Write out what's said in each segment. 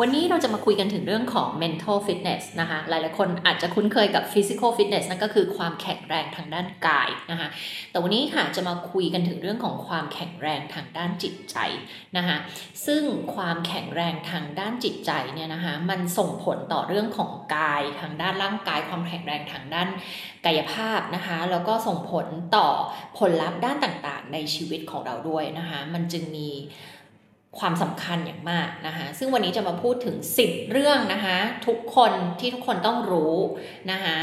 วันนี้เราจะมาคุยกันถึงเรื่องของ mental fitness นะคะ หลายๆ คนอาจจะคุ้นเคยกับ physical fitness นั่นก็คือความแข็งแรงทางด้านกายนะคะ แต่วันนี้ค่ะจะมาคุยกันถึงเรื่องของความแข็งแรงทางด้านจิตใจนะคะ ซึ่งความแข็งแรงทางด้านจิตใจเนี่ยนะคะ มันส่งผลต่อเรื่องของกายทางด้านร่างกาย ความแข็งแรงทางด้านกายภาพนะคะ แล้วก็ส่งผลต่อผลลัพธ์ด้านต่างๆ ในชีวิตของเราด้วยนะคะ มันจึงมี ความสำคัญอย่างมากนะคะซึ่งวันนี้จะมาพูดถึง 10 เรื่องนะคะทุกคนที่ทุกคนต้องรู้นะคะ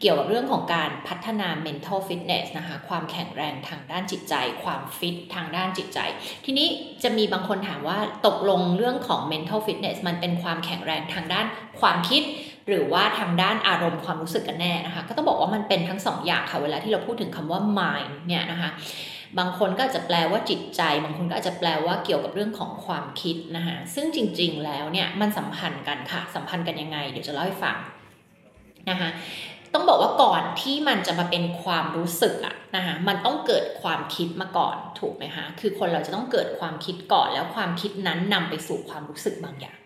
เกี่ยวกับเรื่องของการพัฒนา mental fitness นะคะความแข็งแรงทางด้านจิตใจ ความฟิตทางด้านจิตใจ ทีนี้จะมีบางคนถามว่าตกลงเรื่องของ mental fitness มันเป็นความแข็งแรงทางด้านความคิด หรือว่าทางด้านอารมณ์ความรู้สึกกันแน่นะคะก็ต้องบอกว่ามันเป็นทั้งสองอย่างค่ะเวลาที่เราพูดถึงคำว่า mind เนี่ยนะคะ บางคนก็อาจจะแปลว่าจิตใจ บางคนก็อาจจะแปลว่าเกี่ยวกับเรื่องของความคิดนะคะซึ่งจริงๆแล้วเนี่ยมันสัมพันธ์กันค่ะ สัมพันธ์กันยังไง เดี๋ยวจะเล่าให้ฟังนะคะต้องบอกว่าก่อนที่มันจะมาเป็นความรู้สึกอะนะคะมันต้องเกิดความคิดมาก่อนถูกไหมคะคือคนเราจะต้องเกิดความคิดก่อนแล้วความคิดนั้นนำไปสู่ความรู้สึกบางอย่าง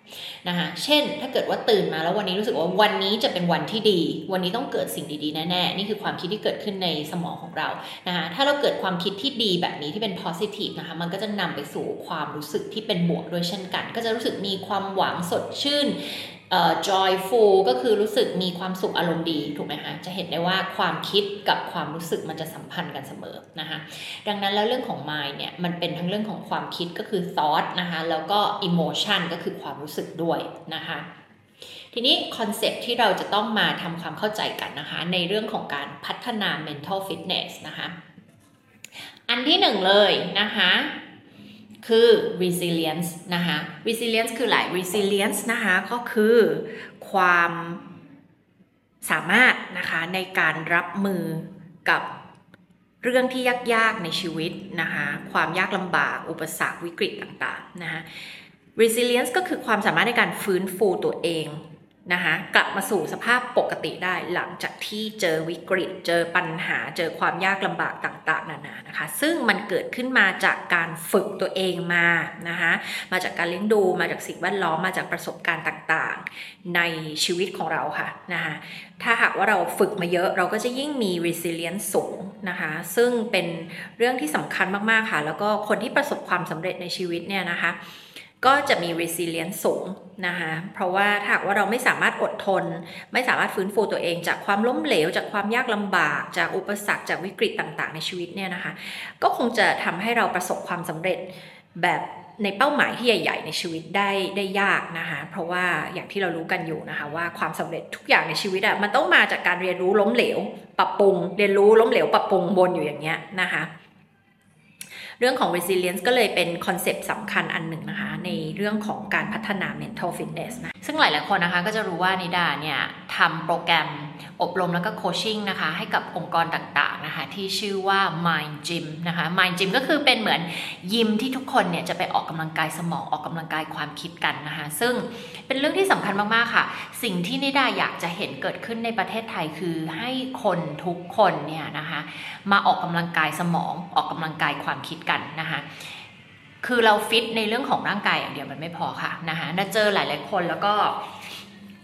นะคะเช่น ถ้าเกิดว่าตื่นมาแล้ววันนี้รู้สึกว่าวันนี้จะเป็นวันที่ดี วันนี้ต้องเกิดสิ่งดีๆแน่ๆนี่คือความคิดที่เกิดขึ้นในสมองของเรานะคะถ้าเราเกิดความคิดที่ดีแบบนี้ที่เป็น positive นะคะมันก็จะนำไปสู่ความรู้สึกที่เป็นบวกด้วยเช่นกัน ก็จะรู้สึกมีความหวังสดชื่น joyful ก็คือรู้สึกมีความสุขอารมณ์ดีถูกไหมคะจะเห็นได้ว่าความคิดกับความรู้สึกมันจะสัมพันธ์กันเสมอนะคะดังนั้นแล้วเรื่องของ mind เนี่ยมันเป็นทั้งเรื่องของความคิดก็คือ thought นะคะแล้วก็ emotion ก็คือความรู้สึกด้วยนะคะทีนี้คอนเซปที่เราจะต้องมาทำความเข้าใจกันนะคะในเรื่องของการพัฒนา mental fitness นะคะอันที่หนึ่งเลยนะคะ คือ resilience นะคะ resilience คืออะไร resilience นะคะก็คือความสามารถนะคะในการรับมือกับเรื่องที่ยากๆในชีวิตนะคะความยากลำบากอุปสรรควิกฤตต่างๆนะคะ resilience ก็คือความสามารถในการฟื้นฟูตัวเอง นะคะกลับมาสู่สภาพปกติได้หลังจากที่เจอวิกฤต เจอปัญหา เจอความยากลำบากต่างๆ นานานะคะ ซึ่งมันเกิดขึ้นมาจากการฝึกตัวเองมานะคะมาจากการเลี้ยงดูมาจากสิ่งแวดล้อมมาจากประสบการณ์ต่างๆ ในชีวิตของเราค่ะนะคะถ้าหากว่าเราฝึกมาเยอะเราก็จะยิ่งมี resilience สูงนะคะ ซึ่งเป็นเรื่องที่สำคัญมากๆค่ะ แล้วก็คนที่ประสบความสำเร็จในชีวิตเนี่ยนะคะ ก็จะมี resilience สูงนะคะเพราะว่าถ้าว่าเราไม่สามารถอดทน ไม่สามารถฟื้นฟูตัวเองจากความล้มเหลว จากความยากลำบาก จากอุปสรรคจากวิกฤตต่างๆ ในชีวิตเนี่ยนะคะ ก็คงจะทำให้เราประสบความสำเร็จแบบในเป้าหมายที่ใหญ่ ๆ ในชีวิตได้ได้ยากนะคะ เพราะว่าอย่างที่เรารู้กันอยู่นะคะ ว่าความสำเร็จทุกอย่างในชีวิตอะมันต้องมาจากการเรียนรู้ล้มเหลว ปรับปรุง เรียนรู้ล้มเหลวปรับปรุงบนอยู่อย่างเงี้ยนะคะ เรื่องของ resilience ก็เลยเป็นคอนเซปต์สำคัญอันหนึ่งนะคะ ในเรื่องของการพัฒนา mental fitness นะ ซึ่งหลาย ๆ คนนะคะก็จะรู้ว่านิดาเนี่ยทำโปรแกรมอบรมแล้วก็โคชชิ่งนะคะ ให้กับองค์กรต่าง ๆ นะคะ ที่ชื่อว่า Mind Gym นะคะ Mind Gym ก็คือเป็นเหมือนยิมที่ทุกคนเนี่ยจะไปออกกำลังกายสมองออกกำลังกายความคิดกันนะคะ ซึ่งเป็นเรื่องที่สำคัญมาก ๆ ค่ะ สิ่งที่นิดาอยากจะเห็นเกิดขึ้นในประเทศไทยคือให้คนทุกคนเนี่ยนะคะมาออกกำลังกายสมองออกกำลังกายความคิดกันนะคะคือเราฟิตในเรื่องของร่างกายอย่างเดียวมันไม่พอค่ะนะคะน่าเจอหลายๆคนแล้วก็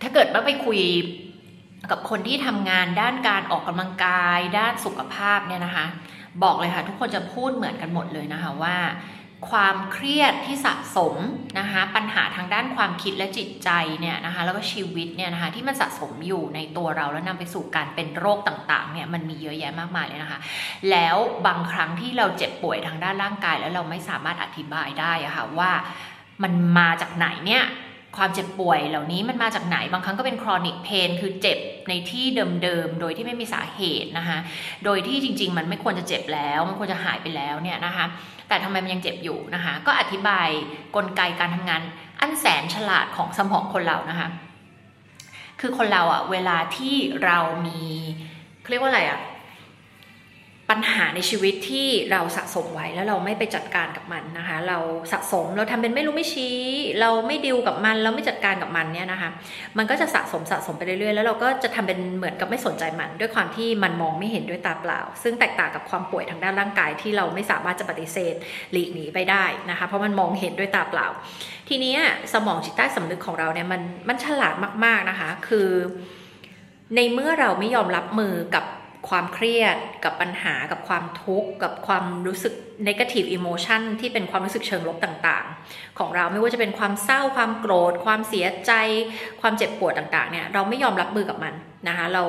ถ้าเกิดว่าไปคุยกับคนที่ทำงานด้านการออกกำลังกาย ด้านสุขภาพเนี่ยนะคะ บอกเลยค่ะ ทุกคนจะพูดเหมือนกันหมดเลยนะคะว่า ความเครียดที่สะสมนะคะปัญหาทางด้านความคิดและจิตใจเนี่ยนะคะแล้วก็ชีวิตเนี่ยนะคะที่มันสะสมอยู่ในตัวเราแล้วนำไปสู่การเป็นโรคต่างๆเนี่ยมันมีเยอะแยะมากมายเลยนะคะ แล้วบางครั้งที่เราเจ็บป่วยทางด้านร่างกาย แล้วเราไม่สามารถอธิบายได้ะคะ่ะว่ามันมาจากไหนเนี่ย ความเจ็บป่วยเหล่านี้มันมาจากไหนบางครั้งก็เป็น chronic pain คือเจ็บในที่เดิมๆ โดยที่ไม่มีสาเหตุนะคะโดยที่จริง ๆ มันไม่ควรจะเจ็บแล้ว มันควรจะหายไปแล้วเนี่ยนะคะ แต่ทำไมมันยังเจ็บอยู่นะคะ ก็อธิบายกลไกการทำงาน อันแสนฉลาดของสมองคนเรานะคะ คือคนเราอะเวลาที่เรามีเรียกว่าอะไรอะ ปัญหาในชีวิตที่เราสะสมไว้แล้วเราไม่ไปจัดการกับมันนะคะ เราสะสมเราทำเป็นไม่รู้ไม่ชี้ เราไม่ดิวกับมันเราไม่จัดการกับมันเนี่ยนะคะ มันก็จะสะสมสะสมไปเรื่อยๆ แล้วเราก็จะทำเป็นเหมือนกับไม่สนใจมัน ด้วยความที่มันมองไม่เห็นด้วยตาเปล่า ซึ่งแตกต่างกับความป่วยทางด้านร่างกายที่เราไม่สามารถจะปฏิเสธหลีกหนีไปได้นะคะ เพราะมันมองเห็นด้วยตาเปล่า ทีนี้สมองจิตใต้สำนึกของเราเนี่ยมันมันฉลาดมากๆนะคะ คือ ในเมื่อเราไม่ยอมรับมือกับ ความเครียด กับปัญหากับความทุกข์ กับความรู้สึก negative emotion ที่เป็นความรู้สึกเชิงลบต่างๆ ของเราไม่ว่าจะเป็นความเศร้าความโกรธ ความเสียใจ ความเจ็บปวดต่างๆเนี่ยเราไม่ยอมรับมือกับมันนะคะเรา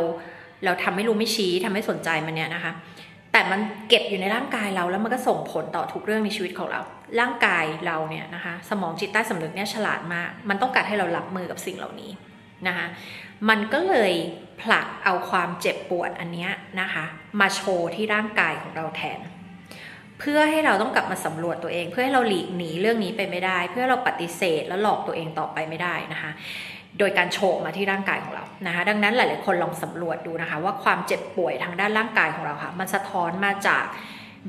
เราทำไม่รู้ไม่ชี้ทำไม่สนใจมันเนี่ยนะคะแต่มันเก็บอยู่ในร่างกายเราแล้วมันก็ส่งผลต่อทุกเรื่องในชีวิตของเรา ร่างกายเราเนี่ยนะคะสมองจิตใต้สำนึกเนี่ยฉลาดมาก มันต้องการให้เรารับมือกับสิ่งเหล่านี้นะคะมันก็เลย ผลักเอาความเจ็บปวดอันนี้นะคะ มาโชว์ที่ร่างกายของเราแทน เพื่อให้เราต้องกลับมาสำรวจตัวเอง เพื่อให้เราหลีกหนีเรื่องนี้ไปไม่ได้ เพื่อเราปฏิเสธและหลอกตัวเองต่อไปไม่ได้นะคะ โดยการโชว์มาที่ร่างกายของเรานะคะ ดังนั้นหลาย ๆ คนลองสำรวจดูนะคะ ว่าความเจ็บป่วยทางด้านร่างกายของเราค่ะ มันสะท้อนมาจาก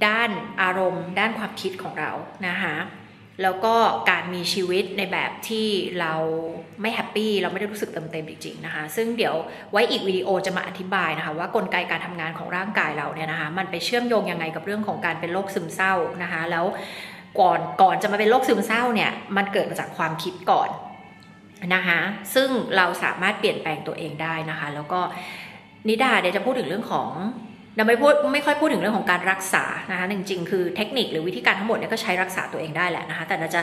ด้านอารมณ์ ด้านความคิดของเรานะคะ แล้วก็การมีชีวิตในแบบที่เราไม่แฮปปี้เราไม่ได้รู้สึกเต็มเต็มจริงๆนะคะซึ่งเดี๋ยวไว้อีกวิดีโอจะมาอธิบายนะคะ ว่ากลไกการทำงานของร่างกายเราเนี่ยนะคะ มันไปเชื่อมโยงยังไงกับเรื่องของการเป็นโรคซึมเศร้านะคะ แล้วก่อนก่อนจะมาเป็นโรคซึมเศร้าเนี่ยมันเกิดมาจากความคิดก่อนนะคะซึ่งเราสามารถเปลี่ยนแปลงตัวเองได้นะคะ แล้วก็นิดาเดี๋ยวจะพูดถึงเรื่องของ เราไม่พูดไม่ค่อยพูดถึงเรื่องของการรักษานะคะจริงๆคือเทคนิคหรือวิธีการทั้งหมดเนี่ยก็ใช้รักษาตัวเองได้แหละนะคะแต่เราจะ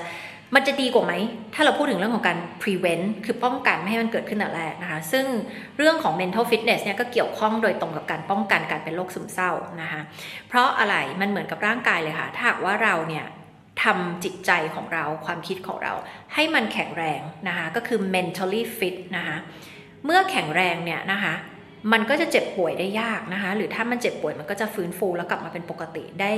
มันจะดีกว่าไหม ถ้าเราพูดถึงเรื่องของการ prevent คือป้องกันไม่ให้มันเกิดขึ้นแต่แรกนะคะ ซึ่งเรื่องของ mental fitness เนี่ยก็เกี่ยวข้องโดยตรงกับการป้องกันการเป็นโรคซึมเศร้านะคะ เพราะอะไรมันเหมือนกับร่างกายเลยค่ะ ถ้าหากว่าเราเนี่ยทำจิตใจของเราความคิดของเรา ให้มันแข็งแรงนะคะ ก็คือ mentally fit นะคะ เมื่อแข็งแรงเนี่ยนะคะ มันก็จะเจ็บป่วยได้ยากนะคะ หรือถ้ามันเจ็บป่วยมันก็จะฟื้นฟูแล้วกลับมาเป็นปกติได้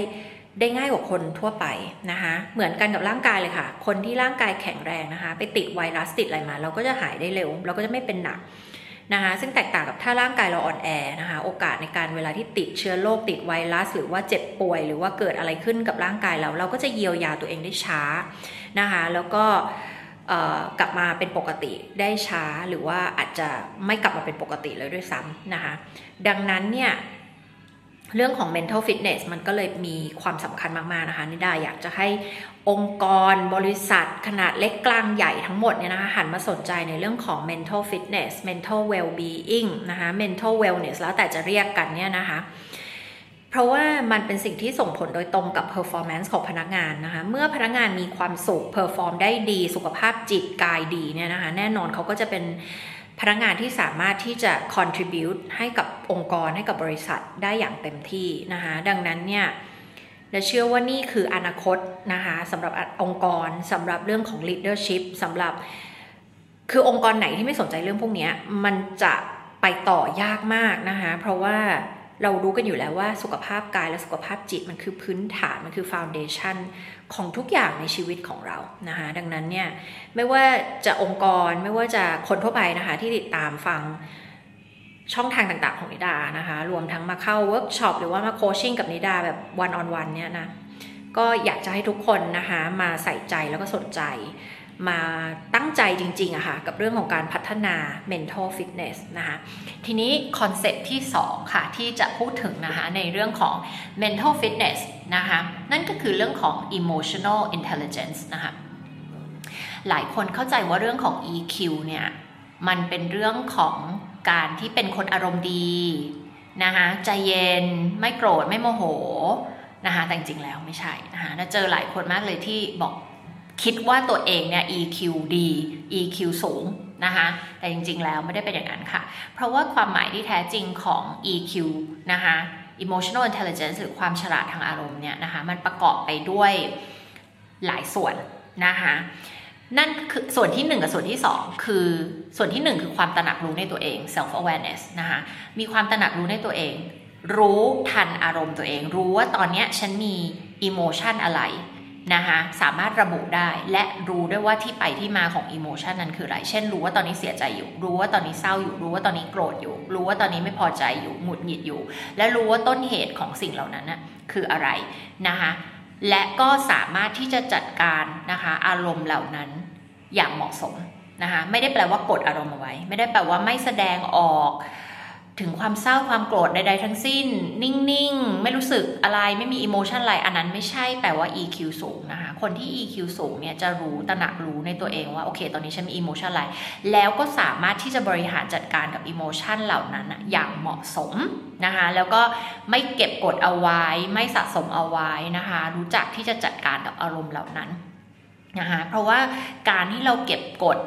ได้ง่ายกว่าคนทั่วไปนะคะ เหมือนกันกับร่างกายเลยค่ะ คนที่ร่างกายแข็งแรงนะคะ ไปติดไวรัสติดอะไรมา เราก็จะหายได้เร็ว เราก็จะไม่เป็นหนักนะคะซึ่งแตกต่างกับถ้าร่างกายเราอ่อนแอนะคะโอกาสในการเวลาที่ติดเชื้อโรคติดไวรัส หรือว่าเจ็บป่วย หรือว่าเกิดอะไรขึ้นกับร่างกายเรา เราก็จะเยียวยาตัวเองได้ช้านะคะแล้วก็ กลับมาเป็นปกติได้ช้าหรือว่าอาจจะไม่กลับมาเป็นปกติเลยด้วยซ้ำนะคะ ดังนั้นเนี่ยเรื่องของ mental fitness มันก็เลยมีความสำคัญมาก ๆ นะคะนิดาอยากจะให้องค์กรบริษัทขนาดเล็กกลางใหญ่ทั้งหมดเนี่ยนะคะหันมาสนใจในเรื่องของ mental fitness mental well being นะคะ mental wellness แล้วแต่จะเรียกกันเนี่ยนะคะ เพราะว่ามันเป็นสิ่งที่ส่งผลโดยตรงกับ performance ของพนักงานนะคะ เมื่อพนักงานมีความสุข perform ได้ดี สุขภาพจิตกายดีเนี่ยนะคะ แน่นอนเขาก็จะเป็นพนักงานที่สามารถที่จะ contribute ให้กับองค์กรให้กับบริษัทได้อย่างเต็มที่นะคะ ดังนั้นเนี่ยเราเชื่อว่านี่คืออนาคตนะคะสำหรับองค์กรสำหรับเรื่องของ leadership สำหรับ คือองค์กรไหนที่ไม่สนใจเรื่องพวกนี้มันจะไปต่อยากมากนะคะ เพราะว่า เรารู้กันอยู่แล้วว่าสุขภาพกายและสุขภาพจิตมันคือพื้นฐานมันคือฟาวเดชันของทุกอย่างในชีวิตของเรานะคะดังนั้นเนี่ยไม่ว่าจะองค์กรไม่ว่าจะคนทั่วไปนะคะที่ติดตามฟังช่องทางต่างๆของนิดานะคะรวมทั้งมาเข้าเวิร์กช็อปหรือว่ามา coaching กับนิดาแบบ one-on-one เนี่ยนะก็อยากจะให้ทุกคนนะคะมาใส่ใจแล้วก็สนใจ มาตั้งใจจริงๆอะค่ะกับเรื่องของการพัฒนา mental fitness นะคะทีนี้ concept ที่ 2 ค่ะ ที่จะพูดถึงนะคะในเรื่องของ mental fitness นะคะนั่นก็คือเรื่องของ emotional intelligence นะคะหลายคนเข้าใจว่าเรื่องของ EQ เนี่ยมันเป็นเรื่องของการที่เป็นคนอารมณ์ดีนะคะใจเย็นไม่โกรธไม่โมโหนะคะแต่จริงแล้วไม่ใช่นะคะเจอหลายคนมากเลยที่บอก คิดว่าตัวเองเนี่ย EQ ดี EQ สูงนะคะ แต่จริงๆ แล้วไม่ได้เป็นอย่างนั้นค่ะ เพราะว่าความหมายที่แท้จริงของ EQ นะคะ emotional intelligence หรือความฉลาดทางอารมณ์เนี่ยนะคะ มันประกอบไปด้วยหลายส่วนนะคะนั่นคือส่วนที่ 1 กับส่วนที่ 2 คือส่วนที่ 1 คือความตระหนักรู้ในตัวเอง self awareness นะคะมีความตระหนักรู้ในตัวเอง รู้ทันอารมณ์ตัวเอง รู้ว่าตอนนี้ฉันมี emotion อะไร นะคะสามารถระบุได้และรู้ได้วยว่าที่ไปที่มาของอิโมชันนั้นคืออะไร เช่น รู้ว่าตอนนี้เสียใจอยู่ รู้ว่าตอนนี้เศร้าอยู่ รู้ว่าตอนนี้โกรธอยู่ รู้ว่าตอนนี้ไม่พอใจอยู่ หงุดหงิดอยู่ และรู้ว่าต้นเหตุของสิ่งเหล่านั้นนะคืออะไรนะคะและก็สามารถที่จะจัดการนะคะอารมณ์เหล่านั้นอย่างเหมาะสมนะคะไม่ได้แปลว่ากดอารมณ์เอาไว้ ไม่ได้แปลว่าไม่แสดงออก ถึงความเศร้าความโกรธใด ๆ ทั้งสิ้น นิ่ง ๆ ไม่รู้สึกอะไรไม่มี emotion อะไร อันนั้นไม่ใช่แปลว่า EQ สูงนะคะ คนที่ EQ สูงเนี่ยจะรู้ตระหนักรู้ในตัวเองว่า โอเค ตอนนี้ฉันมี emotion อะไร แล้วก็สามารถที่จะบริหารจัดการกับ emotion เหล่านั้นอย่างเหมาะสมนะคะ แล้วก็ไม่เก็บกดเอาไว้ ไม่สะสมเอาไว้นะคะ รู้จักที่จะจัดการกับอารมณ์เหล่านั้นนะคะเพราะว่าการที่เราเก็บกด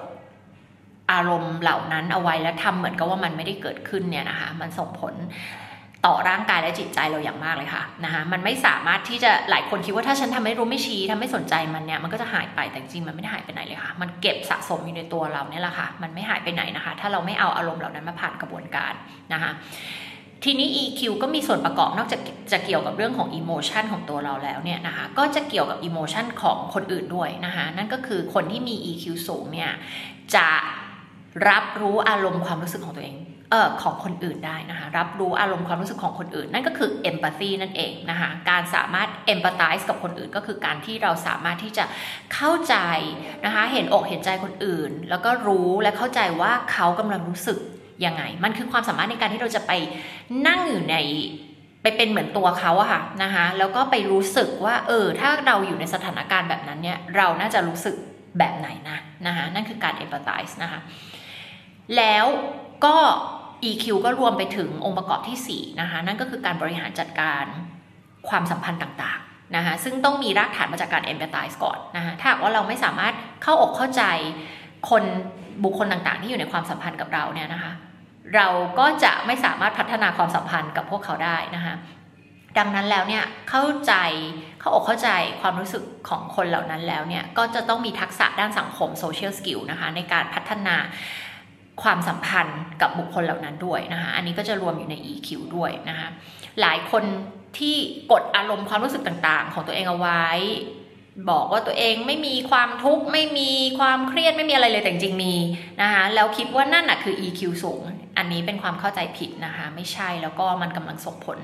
อารมณ์เหล่านั้นเอาไว้แล้วทำเหมือนกับว่ามันไม่ได้เกิดขึ้นเนี่ยนะคะ มันส่งผลต่อร่างกายและจิตใจเราอย่างมากเลยค่ะนะคะมันไม่สามารถที่จะหลายคนคิดว่าถ้าฉันทำไม่รู้ไม่ชี้ทำไม่สนใจมันเนี่ยมันก็จะหายไปแต่จริงมันไม่ได้หายไปไหนเลยค่ะ มันเก็บสะสมอยู่ในตัวเราเนี่ยแหละค่ะ มันไม่หายไปไหนนะคะ ถ้าเราไม่เอาอารมณ์เหล่านั้นมาผ่านกระบวนการนะคะทีนี้ EQ ก็มีส่วนประกอบนอกจากจะเกี่ยวกับเรื่องของ emotion ของตัวเราแล้วเนี่ยนะคะ ก็จะเกี่ยวกับ emotion ของคนอื่นด้วยนะคะ นั่นก็คือคนที่มี EQ สูงเนี่ยจะ รับรู้อารมณ์ความรู้สึกของตัวเองเออของคนอื่นได้นะคะ รับรู้อารมณ์ความรู้สึกของคนอื่น นั่นก็คือ empathy นั่นเองนะคะ การสามารถ empathize กับคนอื่น ก็คือการที่เราสามารถที่จะเข้าใจนะคะ เห็นอกเห็นใจคนอื่น แล้วก็รู้และเข้าใจว่าเขากำลังรู้สึกยังไง มันคือความสามารถในการที่เราจะไปนั่งอยู่ในไปเป็นเหมือนตัวเขาอะค่ะนะคะแล้วก็ไปรู้สึกว่าเออถ้าเราอยู่ในสถานการณ์แบบนั้นเนี่ยเราน่าจะรู้สึกแบบไหนนะนะคะนั่นคือการ empathize นะคะ แล้วก็ EQ ก็รวมไปถึงองค์ประกอบที่ 4 นะคะ นั่นก็คือการบริหารจัดการความสัมพันธ์ต่างๆนะคะซึ่งต้องมีรากฐานมาจากการ empathize ก่อนนะคะถ้าว่าเราไม่สามารถเข้าอกเข้าใจคนบุคคลต่างๆ ที่อยู่ในความสัมพันธ์กับเราเนี่ยนะคะ เราก็จะไม่สามารถพัฒนาความสัมพันธ์กับพวกเขาได้นะคะดังนั้นแล้วเนี่ยเข้าใจเข้าอกเข้าใจความรู้สึกของคนเหล่านั้นแล้วเนี่ยก็จะต้องมีทักษะด้านสังคม social skill นะคะในการพัฒนา ความสัมพันธ์กับบุคคลเหล่านั้นด้วยนะคะอันนี้ก็จะรวมอยู่ใน EQ ด้วยนะคะหลายคนที่กดอารมณ์ความรู้สึกต่างๆ ของตัวเองเอาไว้ บอกว่าตัวเองไม่มีความทุกข์ไม่มีความเครียดไม่มีอะไรเลยแต่จริงมีนะคะแล้วคิดว่านั่นน่ะคือ EQ สูง อันนี้เป็นความเข้าใจผิดนะคะไม่ใช่แล้วก็มันกำลังส่งผล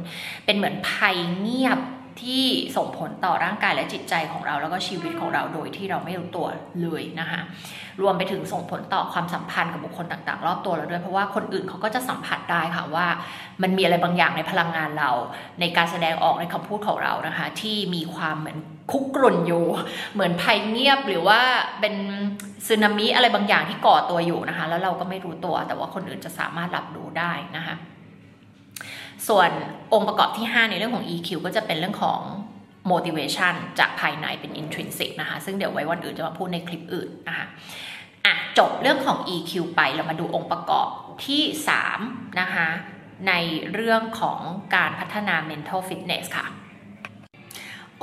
เป็นเหมือนภัยเงียบ ที่ส่งผลต่อร่างกายและจิตใจของเราแล้วก็ชีวิตของเราโดยที่เราไม่รู้ตัวเลยนะคะรวมไปถึงส่งผลต่อความสัมพันธ์กับบุคคลต่างๆ รอบตัวเราด้วยเพราะว่าคนอื่นเขาก็จะสัมผัสได้ค่ะว่า มันมีอะไรบางอย่างในพลังงานเรา ในการแสดงออกในคำพูดของเรานะคะ ที่มีความเหมือนคุกกรุ่นอยู่ เหมือนภัยเงียบหรือว่าเป็นสึนามิอะไรบางอย่างที่ก่อตัวอยู่นะคะ แล้วเราก็ไม่รู้ตัวแต่ว่าคนอื่นจะสามารถรับรู้ได้นะคะ ส่วนองค์ประกอบที่ 5 ในเรื่องของ EQ ก็จะเป็นเรื่องของ motivation จากภายในเป็น intrinsic นะคะ ซึ่งเดี๋ยวไว้วันอื่นจะมาพูดในคลิปอื่นนะคะอะจบเรื่องของ EQ ไปเรามาดูองค์ประกอบที่ 3 นะคะในเรื่องของการพัฒนา mental fitness ค่ะ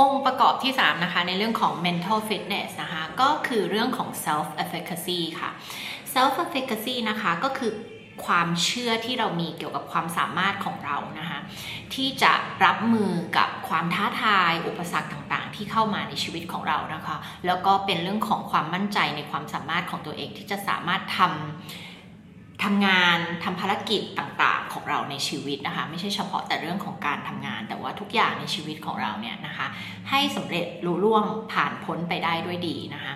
องค์ประกอบที่ 3 นะคะ ในเรื่องของ mental fitness นะคะ ก็คือเรื่องของ self efficacy ค่ะ self efficacy นะคะ ก็คือ ความเชื่อที่เรามีเกี่ยวกับความสามารถของเรานะคะที่จะรับมือกับความท้าทาย อุปสรรคต่างๆ ที่เข้ามาในชีวิตของเรานะคะ แล้วก็เป็นเรื่องของความมั่นใจในความสามารถของตัวเองที่จะสามารถทำทำงานทำภารกิจต่างๆของเราในชีวิตนะคะ ไม่ใช่เฉพาะแต่เรื่องของการทำงาน แต่ว่าทุกอย่างในชีวิตของเราเนี่ยนะคะ ให้สำเร็จลุล่วงผ่านพ้นไปได้ด้วยดีนะคะ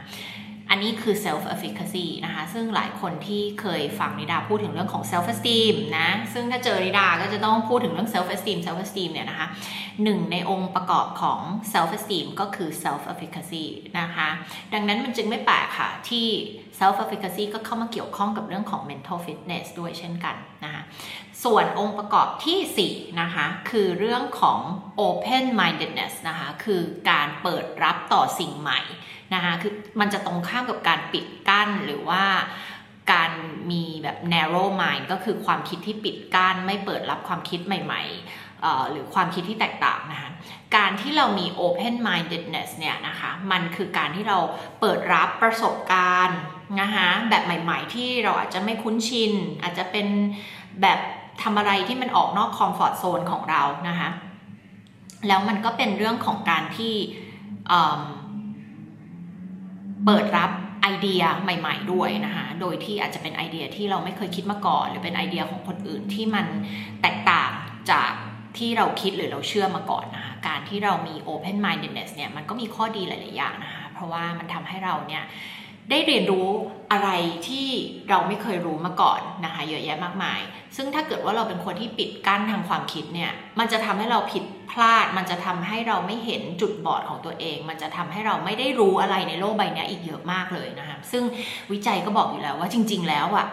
อันนี้คือ self efficacy นะคะ ซึ่งหลายคนที่เคยฟังนิดาพูดถึงเรื่องของ self esteem นะ ซึ่งถ้าเจอนิดาก็จะต้องพูดถึงเรื่อง self esteem self esteem เนี่ยนะคะหนึ่งในองค์ประกอบของ self esteem ก็คือ self efficacy นะคะ ดังนั้นมันจึงไม่แปลกค่ะ ที่ self efficacy ก็เข้ามาเกี่ยวข้องกับเรื่องของ mental fitness ด้วยเช่นกันนะคะส่วนองค์ประกอบที่4นะคะคือเรื่องของ open mindedness นะคะคือการเปิดรับต่อสิ่งใหม่ นะคะคือมันจะตรงข้ามกับการปิดกั้นหรือว่าการมีแบบ narrow mind ก็คือความคิดที่ปิดกั้นไม่เปิดรับความคิดใหม่ๆ หรือความคิดที่แตกต่างนะคะการที่เรามี open mindedness เนี่ยนะคะมันคือการที่เราเปิดรับประสบการณ์นะคะแบบใหม่ๆ ที่เราอาจจะไม่คุ้นชิน อาจจะเป็นแบบทำอะไรที่มันออกนอกคอมฟอร์ทโซนของเรานะคะแล้วมันก็เป็นเรื่องของการที่ เปิดรับไอเดียใหม่ ๆ ด้วยนะคะ โดยที่อาจจะเป็นไอเดียที่เราไม่เคยคิดมาก่อน หรือเป็นไอเดียของคนอื่นที่มันแตกต่างจากที่เราคิดหรือเราเชื่อมาก่อนนะคะ การที่เรามี open mindedness เนี่ยมันก็มีข้อดีหลาย ๆ อย่างนะคะ เพราะว่ามันทำให้เราเนี่ย ได้เรียนรู้อะไรที่เราไม่เคยรู้มาก่อนนะคะเยอะแยะมากมาย ซึ่งถ้าเกิดว่าเราเป็นคนที่ปิดกั้นทางความคิดเนี่ยมันจะทำให้เราผิดพลาด มันจะทำให้เราไม่เห็นจุดบอดของตัวเอง มันจะทำให้เราไม่ได้รู้อะไรในโลกใบนี้อีกเยอะมากเลยนะคะซึ่งวิจัยก็บอกอยู่แล้วว่าจริง ๆ แล้วอะ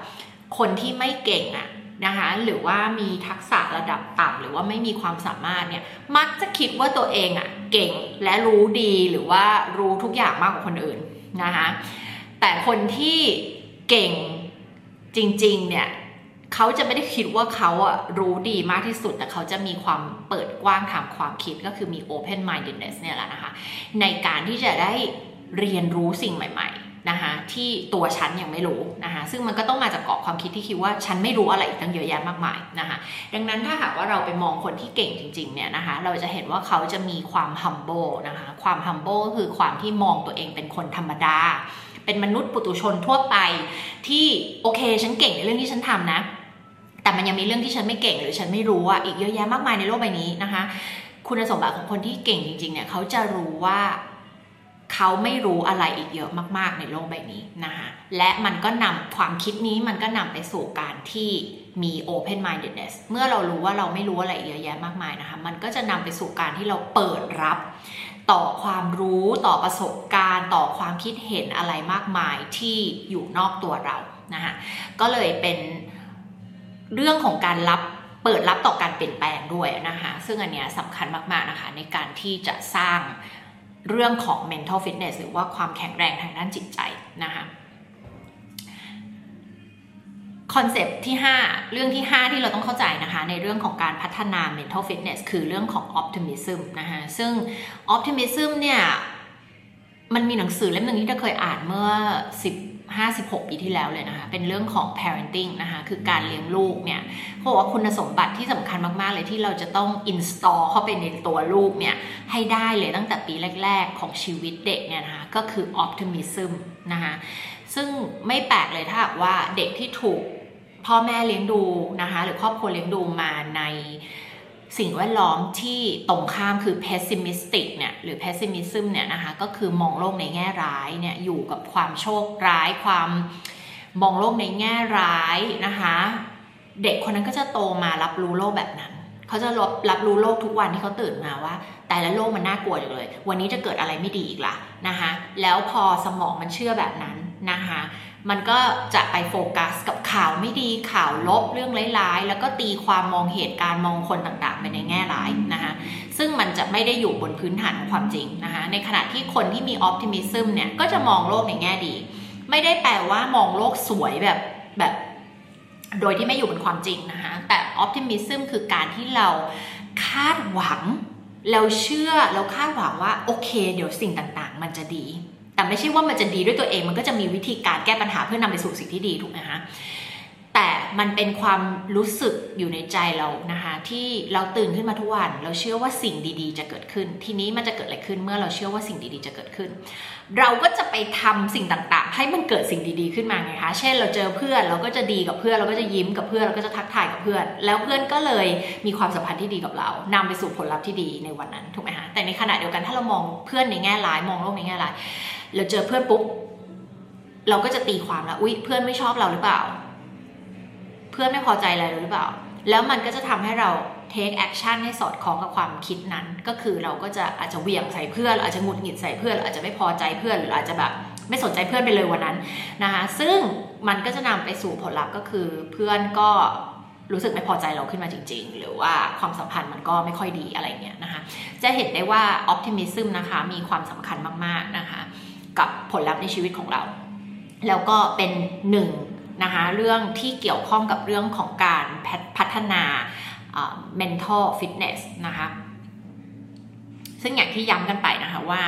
คนที่ไม่เก่งอะนะคะหรือว่ามีทักษะระดับต่ำหรือว่าไม่มีความสามารถเนี่ยมักจะคิดว่าตัวเองอะเก่งและรู้ดีหรือว่ารู้ทุกอย่างมากกว่าคนอื่นนะคะ แต่คนที่เก่งจริง ๆ เนี่ยเขาจะไม่ได้คิดว่าเขาอะรู้ดีมากที่สุด แต่เขาจะมีความเปิดกว้างทางความคิดก็คือมี open mindedness เนี่ยแหละนะคะ ในการที่จะได้เรียนรู้สิ่งใหม่ ๆ นะคะที่ตัวฉันยังไม่รู้นะคะซึ่งมันก็ต้องมาจากกรอบความคิดที่คิดว่าฉันไม่รู้อะไรอีกตั้งเยอะแยะมากมายนะคะดังนั้นถ้าหากว่าเราไปมองคนที่เก่งจริงๆเนี่ยนะคะเราจะเห็นว่าเขาจะมีความ humble นะคะความ humble ก็คือความที่มองตัวเองเป็นคนธรรมดา เป็นมนุษย์ปุถุชนทั่วไป ที่โอเคฉันเก่งในเรื่องที่ฉันทำนะ แต่มันยังมีเรื่องที่ฉันไม่เก่งหรือฉันไม่รู้อะอีกเยอะแยะมากมายในโลกใบนี้นะคะ คุณสมบัติของคนที่เก่งจริงๆเนี่ยเขาจะรู้ว่าเขาไม่รู้อะไรอีกเยอะมาก ๆ ในโลกใบนี้นะคะและมันก็นำความคิดนี้มันก็นำไปสู่การที่มี open mindedness เมื่อเรารู้ว่าเราไม่รู้อะไรเยอะแยะมากมายนะคะ มันก็จะนำไปสู่การที่เราเปิดรับ ต่อความรู้ต่อประสบการณ์ต่อความคิดเห็นอะไรมากมายที่อยู่นอกตัวเรานะคะก็เลยเป็นเรื่องของการรับเปิดรับต่อการเปลี่ยนแปลงด้วยนะคะซึ่งอันนี้สำคัญมากๆนะคะในการที่จะสร้างเรื่องของ mental fitness หรือว่าความแข็งแรงทางด้านจิตใจนะคะ คอนเซปที่ 5 เรื่องที่ 5 ที่เราต้องเข้าใจนะคะ ในเรื่องของการพัฒนา mental fitness คือเรื่องของ optimism นะคะซึ่ง optimism เนี่ย มันมีหนังสือเล่มหนึ่งที่เราเคยอ่านเมื่อ 10 56 ปีที่แล้วเลยนะคะ เป็นเรื่องของ parenting นะคะ คือการเลี้ยงลูกเนี่ยเขาบอกว่าคุณสมบัติที่สำคัญมาก ๆ เลยที่เราจะต้อง install เข้าไปในตัวลูกเนี่ย ให้ได้เลยตั้งแต่ปีแรก ๆ ของชีวิตเด็กเนี่ยนะคะ ก็คือ optimism นะคะ ซึ่งไม่แปลกเลยถ้าว่าเด็กที่ถูก พ่อแม่เลี้ยงดูนะคะ หรือครอบครัวเลี้ยงดูมาในสิ่งแวดล้อมที่ตรงข้ามคือ pessimistic เนี่ย หรือ pessimism เนี่ยนะคะ ก็คือมองโลกในแง่ร้ายเนี่ย อยู่กับความโชคร้ายความมองโลกในแง่ร้ายนะคะ เด็กคนนั้นก็จะโตมารับรู้โลกแบบนั้น เขาจะรับรับรู้โลกทุกวันที่เขาตื่นมาว่า แต่ละโลกมันน่ากลัวอย่างเลย วันนี้จะเกิดอะไรไม่ดีอีกล่ะนะคะ แล้วพอสมองมันเชื่อแบบนั้นนะคะ มันก็จะไปโฟกัสกับข่าวไม่ดีข่าวลบเรื่องร้ายๆ แล้วก็ตีความมองเหตุการณ์มองคนต่างๆ ไปในแง่ร้ายนะคะซึ่งมันจะไม่ได้อยู่บนพื้นฐานของความจริงนะคะในขณะที่คนที่มีออพติมิซึมเนี่ยก็จะมองโลกในแง่ดี ไม่ได้แปลว่ามองโลกสวยแบบแบบ โดยที่ไม่อยู่บนความจริงนะคะแต่ออพติมิซึมคือการที่เราคาดหวังเราเชื่อเราคาดหวังว่าโอเค เดี๋ยวสิ่งต่างๆ มันจะดี แต่ไม่ใช่ว่ามันจะดีด้วยตัวเองมันก็จะมีวิธีการแก้ปัญหาเพื่อนำไปสู่สิ่งที่ดีถูกไหมคะ แต่มันเป็นความรู้สึกอยู่ในใจเรานะคะที่เราตื่นขึ้นมาทุกวัน เราเชื่อว่าสิ่งดีๆ จะเกิดขึ้น ทีนี้มันจะเกิดอะไรขึ้นเมื่อเราเชื่อว่าสิ่งดีๆ จะเกิดขึ้น เราก็จะไปทำสิ่งต่างๆ ให้มันเกิดสิ่งดีๆขึ้นมาไงคะเช่นเราเจอเพื่อนเราก็จะดีกับเพื่อนเราก็จะยิ้มกับเพื่อนเราก็จะทักทายกับเพื่อน แล้วเพื่อนก็เลยมีความสัมพันธ์ที่ดีกับเรานำไปสู่ผลลัพธ์ที่ดีในวันนั้นถูกไหมคะแต่ในขณะเดียวกันถ้าเรามองเพื่อนในแง่ร้ายมองโลกในแง่ร้ายเราเจอเพื่อนปุ๊บเราก็จะตีความแล้วอุ๊ยเพื่อนไม่ชอบเราหรือเปล่า เพื่อนไม่พอใจอะไรหรือเปล่า แล้วมันก็จะทำให้เรา take action ให้สอดคล้องกับความคิดนั้น ก็คือเราก็จะอาจจะเวียงใส่เพื่อนอาจจะหงุดหงิดใส่เพื่อนอาจจะไม่พอใจเพื่อนหรืออาจจะแบบไม่สนใจเพื่อนไปเลยวันนั้นนะคะซึ่งมันก็จะนำไปสู่ผลลัพธ์ก็คือเพื่อนก็รู้สึกไม่พอใจเราขึ้นมาจริง ๆ หรือว่าความสัมพันธ์มันก็ไม่ค่อยดีอะไรเงี้ยนะคะ จะเห็นได้ว่า optimism นะคะมีความสำคัญมากๆนะคะ กับผลลัพธ์ในชีวิตของเรา แล้วก็เป็นหนึ่ง นะคะเรื่องที่เกี่ยวข้องกับเรื่องของการพัฒนา mental fitness นะคะซึ่งอย่างที่ย้ำกันไปนะคะว่า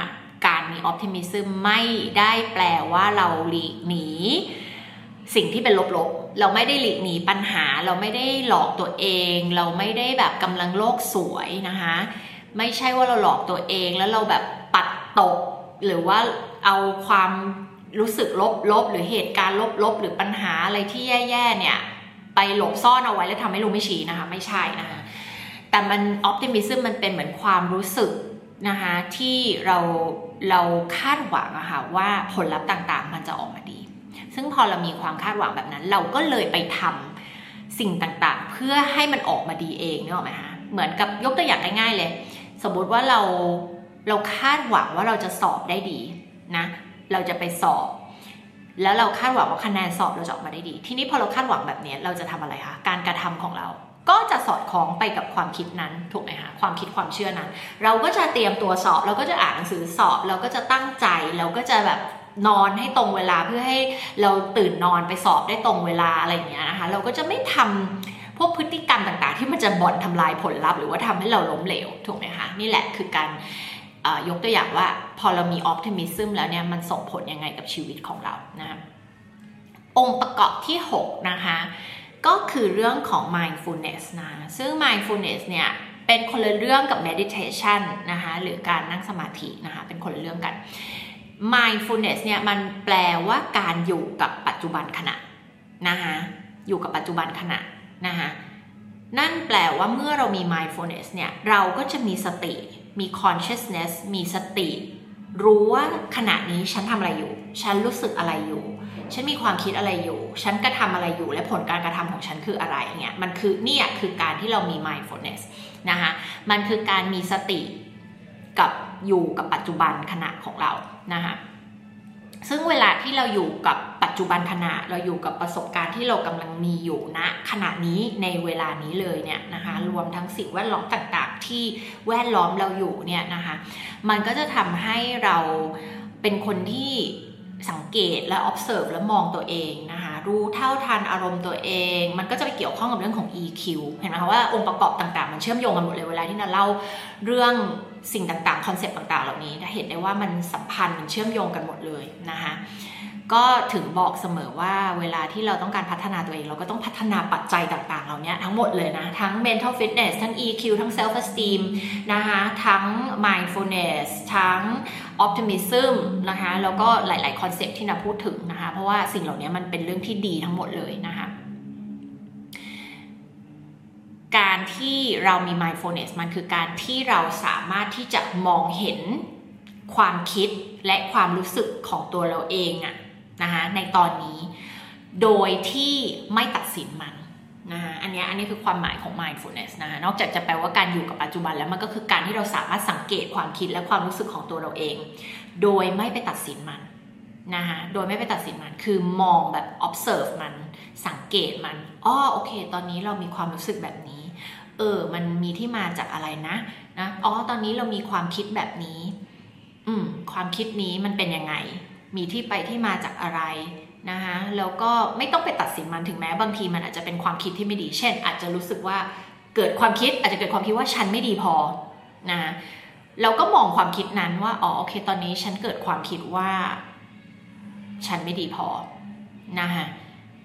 การมี optimism ไม่ได้แปลว่าเราหลีกหนีสิ่งที่เป็นลบๆ เราไม่ได้หลีกหนีปัญหา เราไม่ได้หลอกตัวเอง เราไม่ได้แบบกำลังโลกสวยนะคะ ไม่ใช่ว่าเราหลอกตัวเองแล้วเราแบบปัดตกหรือว่าเอาความ รู้สึกลบๆหรือเหตุการณ์ลบๆหรือปัญหาอะไรที่แย่ๆเนี่ยไปหลบซ่อนเอาไว้แล้วทำให้รู้ไม่ชี้นะคะไม่ใช่นะคะแต่มันออปติมิซึมมันเป็นเหมือนความรู้สึกนะคะที่เราเราคาดหวังอะค่ะว่าผลลัพธ์ต่างๆ มันจะออกมาดี ซึ่งพอเรามีความคาดหวังแบบนั้น เราก็เลยไปทำสิ่งต่างๆ เพื่อให้มันออกมาดีเองเนอะไหมคะเหมือนกับยกตัวอย่างง่ายๆเลย สมมุติว่าเราเราคาดหวังว่าเราจะสอบได้ดีนะ เราจะไปสอบ แล้วเราคาดหวังว่าคะแนนสอบเราจะออกมาได้ดี ทีนี้พอเราคาดหวังแบบนี้เราจะทำอะไรคะการกระทำของเราก็จะสอดคล้องไปกับความคิดนั้นถูกไหมคะความคิดความเชื่อนั้น เราก็จะเตรียมตัวสอบ เราก็จะอ่านหนังสือสอบ เราก็จะตั้งใจ เราก็จะแบบนอนให้ตรงเวลาเพื่อให้เราตื่นนอนไปสอบได้ตรงเวลาอะไรอย่างเงี้ยนะคะเราก็จะไม่ทำพวกพฤติกรรมต่างๆ ที่มันจะบ่อนทำลายผลลัพธ์หรือว่าทำให้เราล้มเหลวถูกไหมคะนี่แหละคือการ ยกตัวอย่างว่าพอเรามีออ t ติมิซึมแล้วเนี่ยมันส่งผลยังไงกับชีวิตของเรานะองค์ประกอบที่6นะคะก็คือเรื่องของ mindfulness นะซึ่ง mindfulness เนี่ยเป็นคนละเรื่องกับ meditation นะคะหรือการนั่งสมาธินะคะเป็นคนละเรื่องกัน mindfulness เนี่ยมันแปลว่าการอยู่กับปัจจุบันขณะนะคะอยู่กับปัจจุบันขณะนะคะนั่นแปลว่าเมื่อเรามี mindfulness เนี่ยเราก็จะมีสติ มี consciousness มีสติ รู้ว่าขณะนี้ฉันทำอะไรอยู่ ฉันรู้สึกอะไรอยู่ ฉันมีความคิดอะไรอยู่ ฉันกระทำอะไรอยู่ และผลการกระทำของฉันคืออะไรเนี่ยมันคือเนี่ยคือการที่เรามี mindfulness นะคะมันคือการมีสติกับอยู่กับปัจจุบันขณะของเรานะคะ ซึ่งเวลาที่เราอยู่กับปัจจุบันขณะเราอยู่กับประสบการณ์ที่เรากำลังมีอยู่ณนะขณะนี้ในเวลานี้เลยเนี่ยนะคะรวมทั้งสิ่งแวดล้อมต่างๆ ที่แวดล้อมเราอยู่เนี่ยนะคะมันก็จะทำให้เราเป็นคนที่ สังเกตและ observe และมองตัวเองนะคะรู้เท่าทันอารมณ์ตัวเอง มันก็จะไปเกี่ยวข้องกับเรื่องของ EQ เห็นไหมคะว่าองค์ประกอบต่างๆ มันเชื่อมโยงกันหมดเลยเวลาที่เราเล่าเรื่องสิ่งต่างๆ คอนเซปต์ต่างๆ เหล่านี้จะเห็นได้ว่ามันสัมพันธ์มันเชื่อมโยงกันหมดเลยนะคะ ก็ถึงบอกเสมอว่าเวลาที่เราต้องการพัฒนาตัวเอง เราก็ต้องพัฒนาปัจจัยต่าง ๆ เหล่านี้ทั้งหมดเลยนะ ทั้ง mental fitness ทั้ง EQ ทั้ง self esteem นะคะทั้ง mindfulness ทั้ง optimism นะคะแล้วก็หลาย ๆ คอนเซปที่นาพูดถึงนะคะ เพราะว่าสิ่งเหล่านี้มันเป็นเรื่องที่ดีทั้งหมดเลยนะคะการที่เรามี mindfulness มันคือการที่เราสามารถที่จะมองเห็นความคิดและความรู้สึกของตัวเราเองอะ นะคะในตอนนี้ โดยที่ไม่ตัดสินมันนะคะอันนี้อันนี้คือความหมายของ mindfulness นะคะนอกจากจะแปลว่าการอยู่กับปัจจุบันแล้วมันก็คือการที่เราสามารถสังเกตความคิดและความรู้สึกของตัวเราเอง โดยไม่ไปตัดสินมันนะคะโดยไม่ไปตัดสินมันคือมองแบบ observe มันสังเกตมันอ๋อโอเค ตอนนี้เรามีความรู้สึกแบบนี้ เออ มันมีที่มาจากอะไรนะนะอ๋อตอนนี้เรามีความคิดแบบนี้ อืมความคิดนี้มันเป็นยังไง มีที่ไปที่มาจากอะไรนะคะแล้วก็ไม่ต้องไปตัดสินมันถึงแม้บางทีมันอาจจะเป็นความคิดที่ไม่ดี เช่น อาจจะรู้สึกว่าเกิดความคิดอาจจะเกิดความคิดว่าฉันไม่ดีพอนะเราก็มองความคิดนั้นว่าอ๋อโอเค ตอนนี้ฉันเกิดความคิดว่า ฉันไม่ดีพอนะคะ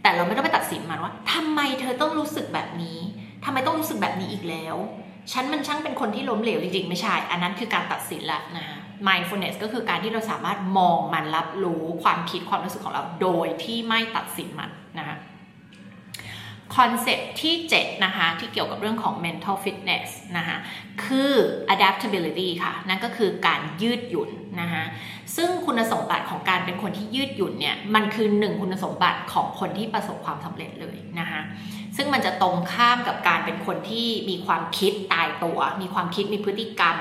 แต่เราไม่ต้องไปตัดสินมันว่าทำไมเธอต้องรู้สึกแบบนี้ทำไมต้องรู้สึกแบบนี้อีกแล้ว ฉันมันช่างเป็นคนที่ล้มเหลวจริงๆ ไม่ใช่ อันนั้นคือการตัดสินละนะะ mindfulness ก็คือการที่เราสามารถมองมันรับรู้ความคิดความรู้สึกของเราโดยที่ไม่ตัดสินมันนะคะ คอนเซปที่ 7 นะคะ ที่เกี่ยวกับเรื่องของ mental fitness นะคะคือ adaptability ค่ะ นั่นก็คือการยืดหยุ่นนะคะซึ่งคุณสมบัติของการเป็นคนที่ยืดหยุ่นเนี่ย มันคือหนึ่งคุณสมบัติของคนที่ประสบความสำเร็จเลยนะคะซึ่งมันจะตรงข้ามกับการเป็นคนที่มีความคิดตายตัว มีความคิดมีพฤติกรรม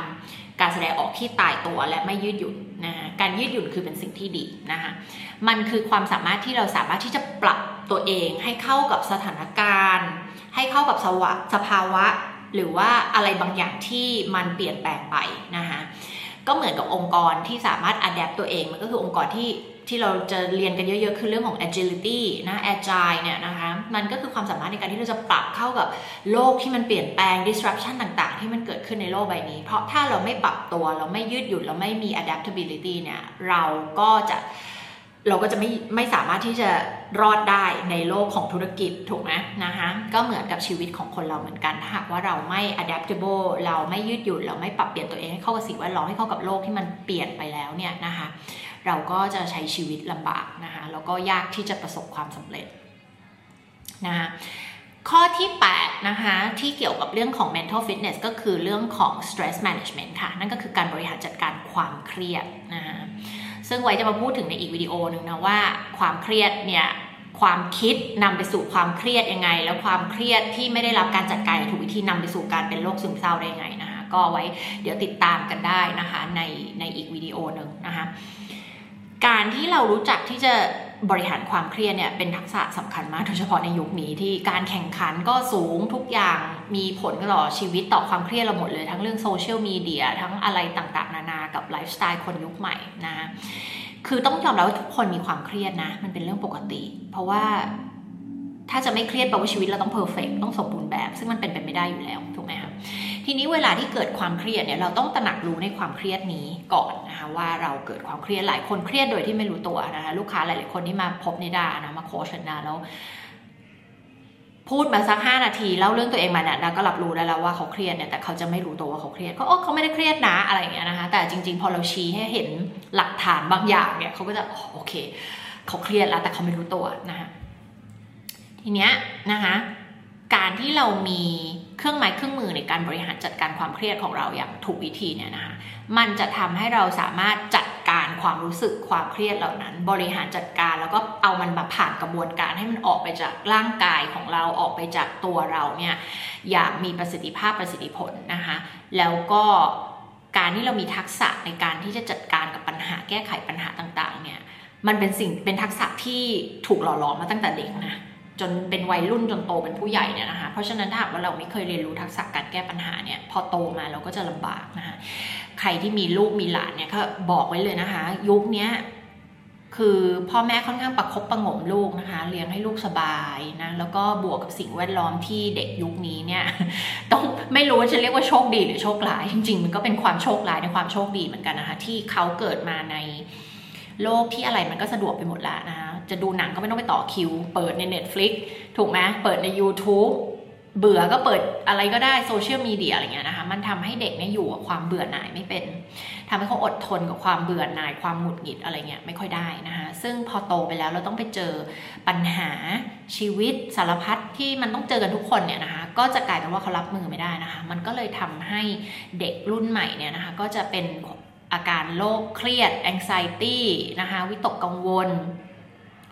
การแสดงออกที่ตายตัวและไม่ยืดหยุ่นนะคะการยืดหยุ่นคือเป็นสิ่งที่ดีนะคะมันคือความสามารถที่เราสามารถที่จะปรับตัวเองให้เข้ากับสถานการณ์ ให้เข้ากับสภาวะ หรือว่าอะไรบางอย่างที่มันเปลี่ยนแปลงไปนะคะก็เหมือนกับองค์กรที่สามารถอัดแอปตัวเองมันก็คือองค์กรที่ ที่เราจะเรียนกันเยอะๆ คือเรื่องของ agility นะ agile เนี่ยนะคะ มันก็คือความสามารถในการที่เราจะปรับเข้ากับโลกที่มันเปลี่ยนแปลง disruption ต่างๆ ที่มันเกิดขึ้นในโลกใบนี้ เพราะถ้าเราไม่ปรับตัว เราไม่ยืดหยุ่น เราไม่มี adaptability เนี่ย เราก็จะ เราก็จะไม่ไม่สามารถที่จะรอดได้ในโลกของธุรกิจถูกไหมนะคะก็เหมือนกับชีวิตของคนเราเหมือนกันถ้าหากว่าเราไม่ adaptable เราไม่ยืดหยุ่นเราไม่ปรับเปลี่ยนตัวเองให้เข้ากับสิ่งแวดล้อมให้เข้ากับโลกที่มันเปลี่ยนไปแล้วเนี่ยนะคะเราก็จะใช้ชีวิตลำบากนะคะแล้วก็ยากที่จะประสบความสำเร็จนะคะข้อที่ 8 นะคะที่เกี่ยวกับเรื่องของ mental fitness ก็คือเรื่องของ stress management ค่ะ นั่นก็คือการบริหารจัดการความเครียดนะคะ ซึ่งไว้จะมาพูดถึงในอีกวิดีโอหนึ่งนะว่าความเครียดเนี่ยความคิดนำไปสู่ความเครียดยังไง แล้วความเครียดที่ไม่ได้รับการจัดการถูกวิธีนำไปสู่การเป็นโรคซึมเศร้าได้ยังไงนะคะก็ไว้เดี๋ยวติดตามกันได้นะคะในในอีกวิดีโอหนึ่งนะคะการที่เรารู้จักที่จะ บริหารความเครียดเนี่ยเป็นทักษะสำคัญมากโดยเฉพาะในยุคนี้ที่การแข่งขันก็สูงทุกอย่างมีผลต่อชีวิตต่อความเครียดเราหมดเลย ทั้งเรื่องโซเชียลมีเดียทั้งอะไรต่างๆ นานากับไลฟ์สไตล์คนยุคใหม่นะคือต้องยอมรับว่าทุกคนมีความเครียดนะ มันเป็นเรื่องปกติ เพราะว่าถ้าจะไม่เครียดแปลว่าชีวิตเราต้อง perfect ต้องสมบูรณ์แบบ ซึ่งมันเป็นไปไม่ได้อยู่แล้วถูกไหมคะ ทีนี้เวลาที่เกิดความเครียดเนี่ยเราต้องตระหนักรู้ในความเครียดนี้ก่อนนะคะว่าเราเกิดความเครียดหลายคนเครียดโดยที่ไม่รู้ตัวนะคะลูกค้าหลาย ๆ คนที่มาพบนิดานะมาโคชนะแล้วพูดมาสักห้านาทีเล่าเรื่องตัวเองมาเนี่ยนะก็รับรู้ได้แล้วว่าเขาเครียดเนี่ยแต่เขาจะไม่รู้ตัวว่าเขาเครียดก็โอ้เขาไม่ได้เครียดนะอะไรอย่างเงี้ยนะคะ แต่จริง ๆ พอเราชี้ให้เห็นหลักฐานบางอย่างเนี่ยเขาก็จะโอเค เขาเครียดแล้วแต่เขาไม่รู้ตัวนะคะทีเนี้ยนะคะ การที่เรามีเครื่องไม้เครื่องมือในการบริหารจัดการความเครียดของเราอย่างถูกวิธีเนี่ยนะคะมันจะทำให้เราสามารถจัดการความรู้สึกความเครียดเหล่านั้น บริหารจัดการแล้วก็เอามันมาผ่านกระบวนการให้มันออกไปจากร่างกายของเราออกไปจากตัวเราเนี่ยอย่างมีประสิทธิภาพประสิทธิผลนะคะแล้วก็การที่เรามีทักษะในการที่จะจัดการกับปัญหาแก้ไขปัญหาต่างๆเนี่ยมันเป็นสิ่งเป็นทักษะที่ถูกหล่อหลอมมาตั้งแต่เด็กนะ จนเป็นวัยรุ่นจนโตเป็นผู้ใหญ่เนี่ยนะคะ เพราะฉะนั้นถ้าว่าเราไม่เคยเรียนรู้ทักษะการแก้ปัญหาเนี่ยพอโตมาเราก็จะลำบากนะคะใครที่มีลูกมีหลานเนี่ยก็บอกไว้เลยนะคะ ยุคนี้คือพ่อแม่ค่อนข้างประคบประงมลูกนะคะ เลี้ยงให้ลูกสบายนะแล้วก็บวกกับสิ่งแวดล้อมที่เด็กยุคนี้เนี่ยต้องไม่รู้ว่าจะเรียกว่าโชคดีหรือโชคร้าย จริง ๆ มันก็เป็นความโชคร้ายในความโชคดีเหมือนกันนะคะ ที่เขาเกิดมาในโลกที่อะไรมันก็สะดวกไปหมดล้วนะคะ จะดูหนังก็ไม่ต้องไปต่อคิว เปิดใน Netflix ถูกไหมเปิดใน YouTube เบื่อก็เปิดอะไรก็ได้โซเชียลมีเดียอะไรเงี้ยนะคะ มันทำให้เด็กเนี่ยอยู่กับความเบื่อหน่ายไม่เป็นทำให้เขาอดทนกับความเบื่อหน่ายความหงุดหงิดอะไรเงี้ยไม่ค่อยได้นะคะซึ่งพอโตไปแล้วเราต้องไปเจอปัญหาชีวิตสารพัดที่มันต้องเจอกันทุกคนเนี่ยนะคะก็จะกลายเป็นว่าเขารับมือไม่ได้นะคะ มันก็เลยทำให้เด็กรุ่นใหม่เนี่ยนะคะก็จะเป็นอาการโรคเครียด anxiety นะคะวิตกกังวล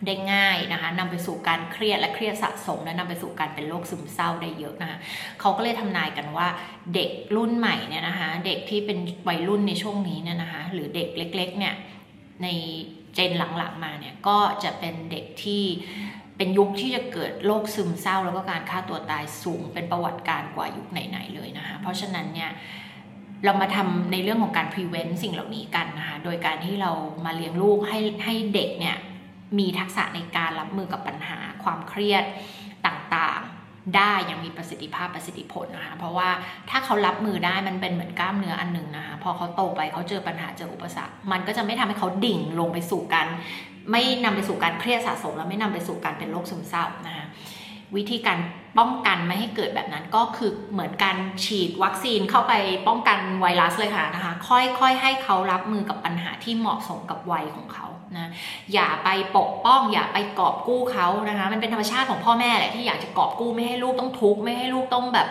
ได้ง่ายนะคะนำไปสู่การเครียดและเครียดสะสม และนำไปสู่การเป็นโรคซึมเศร้าได้เยอะนะคะเขาก็เลยทำนายกันว่าเด็กรุ่นใหม่เนี่ยนะคะเด็กที่เป็นวัยรุ่นในช่วงนี้เนี่ยนะคะหรือเด็กเล็กๆเนี่ยในเจนหลังๆมาเนี่ยก็จะเป็นเด็กที่เป็นยุคที่จะเกิดโรคซึมเศร้า แล้วก็การฆ่าตัวตายสูงเป็นประวัติการกว่ายุคไหนๆเลยนะคะเพราะฉะนั้นเนี่ยเรามาทำในเรื่องของการ prevent สิ่งเหล่านี้กันนะคะ โดยการที่เรามาเลี้ยงลูกให้ให้เด็กเนี่ย มีทักษะในการรับมือกับปัญหาความเครียดต่างๆ ได้อย่างมีประสิทธิภาพประสิทธิผลนะคะเพราะว่าถ้าเขารับมือได้มันเป็นเหมือนกล้ามเนื้ออันหนึ่งนะคะพอเขาโตไปเขาเจอปัญหาเจออุปสรรค มันก็จะไม่ทำให้เขาดิ่งลงไปสู่การไม่นำไปสู่การเครียดสะสม แล้วไม่นำไปสู่การเป็นโรคซึมเศร้านะคะวิธีการป้องกันไม่ให้เกิดแบบนั้นก็คือเหมือนการฉีดวัคซีนเข้าไปป้องกันไวรัสเลยค่ะนะคะ ค่อยๆให้เขารับมือกับปัญหาที่เหมาะสมกับวัยของเขา นะอย่าไปปกป้อง อย่าไปกอบกู้เขานะคะ มันเป็นธรรมชาติของพ่อแม่แหละที่อยากจะกอบกู้ไม่ให้ลูกต้องทุกข์ไม่ให้ลูกต้องแบบ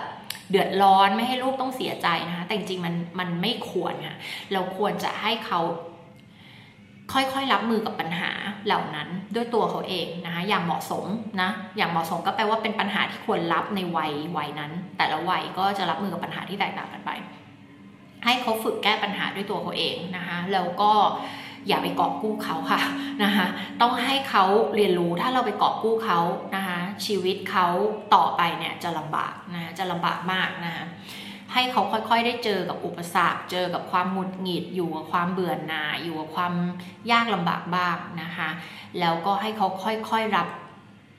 เดือดร้อนไม่ให้ลูกต้องเสียใจนะคะแต่จริงๆมันมันไม่ควรค่ะเราควรจะให้เขาค่อยๆรับมือกับปัญหาเหล่านั้นด้วยตัวเขาเองนะคะอย่างเหมาะสมนะอย่างเหมาะสมก็แปลว่าเป็นปัญหาที่ควรรับในวัยวัยนั้น แต่ละวัยก็จะรับมือกับปัญหาที่แตกต่างกันไป ให้เขาฝึกแก้ปัญหาด้วยตัวเขาเองนะคะแล้วก็ อย่าไปกอบกู้เขาค่ะนะคะต้องให้เขาเรียนรู้ถ้าเราไปกอบกู้เขานะคะชีวิตเขาต่อไปเนี่ยจะลำบากนะจะลำบากมากนะคะให้เขาค่อยๆ ได้เจอกับอุปสรรค เจอกับความหงุดหงิด อยู่กับความเบื่อหน่าย อยู่กับความยากลำบากบ้างนะคะ แล้วก็ให้เขาค่อยๆ รับ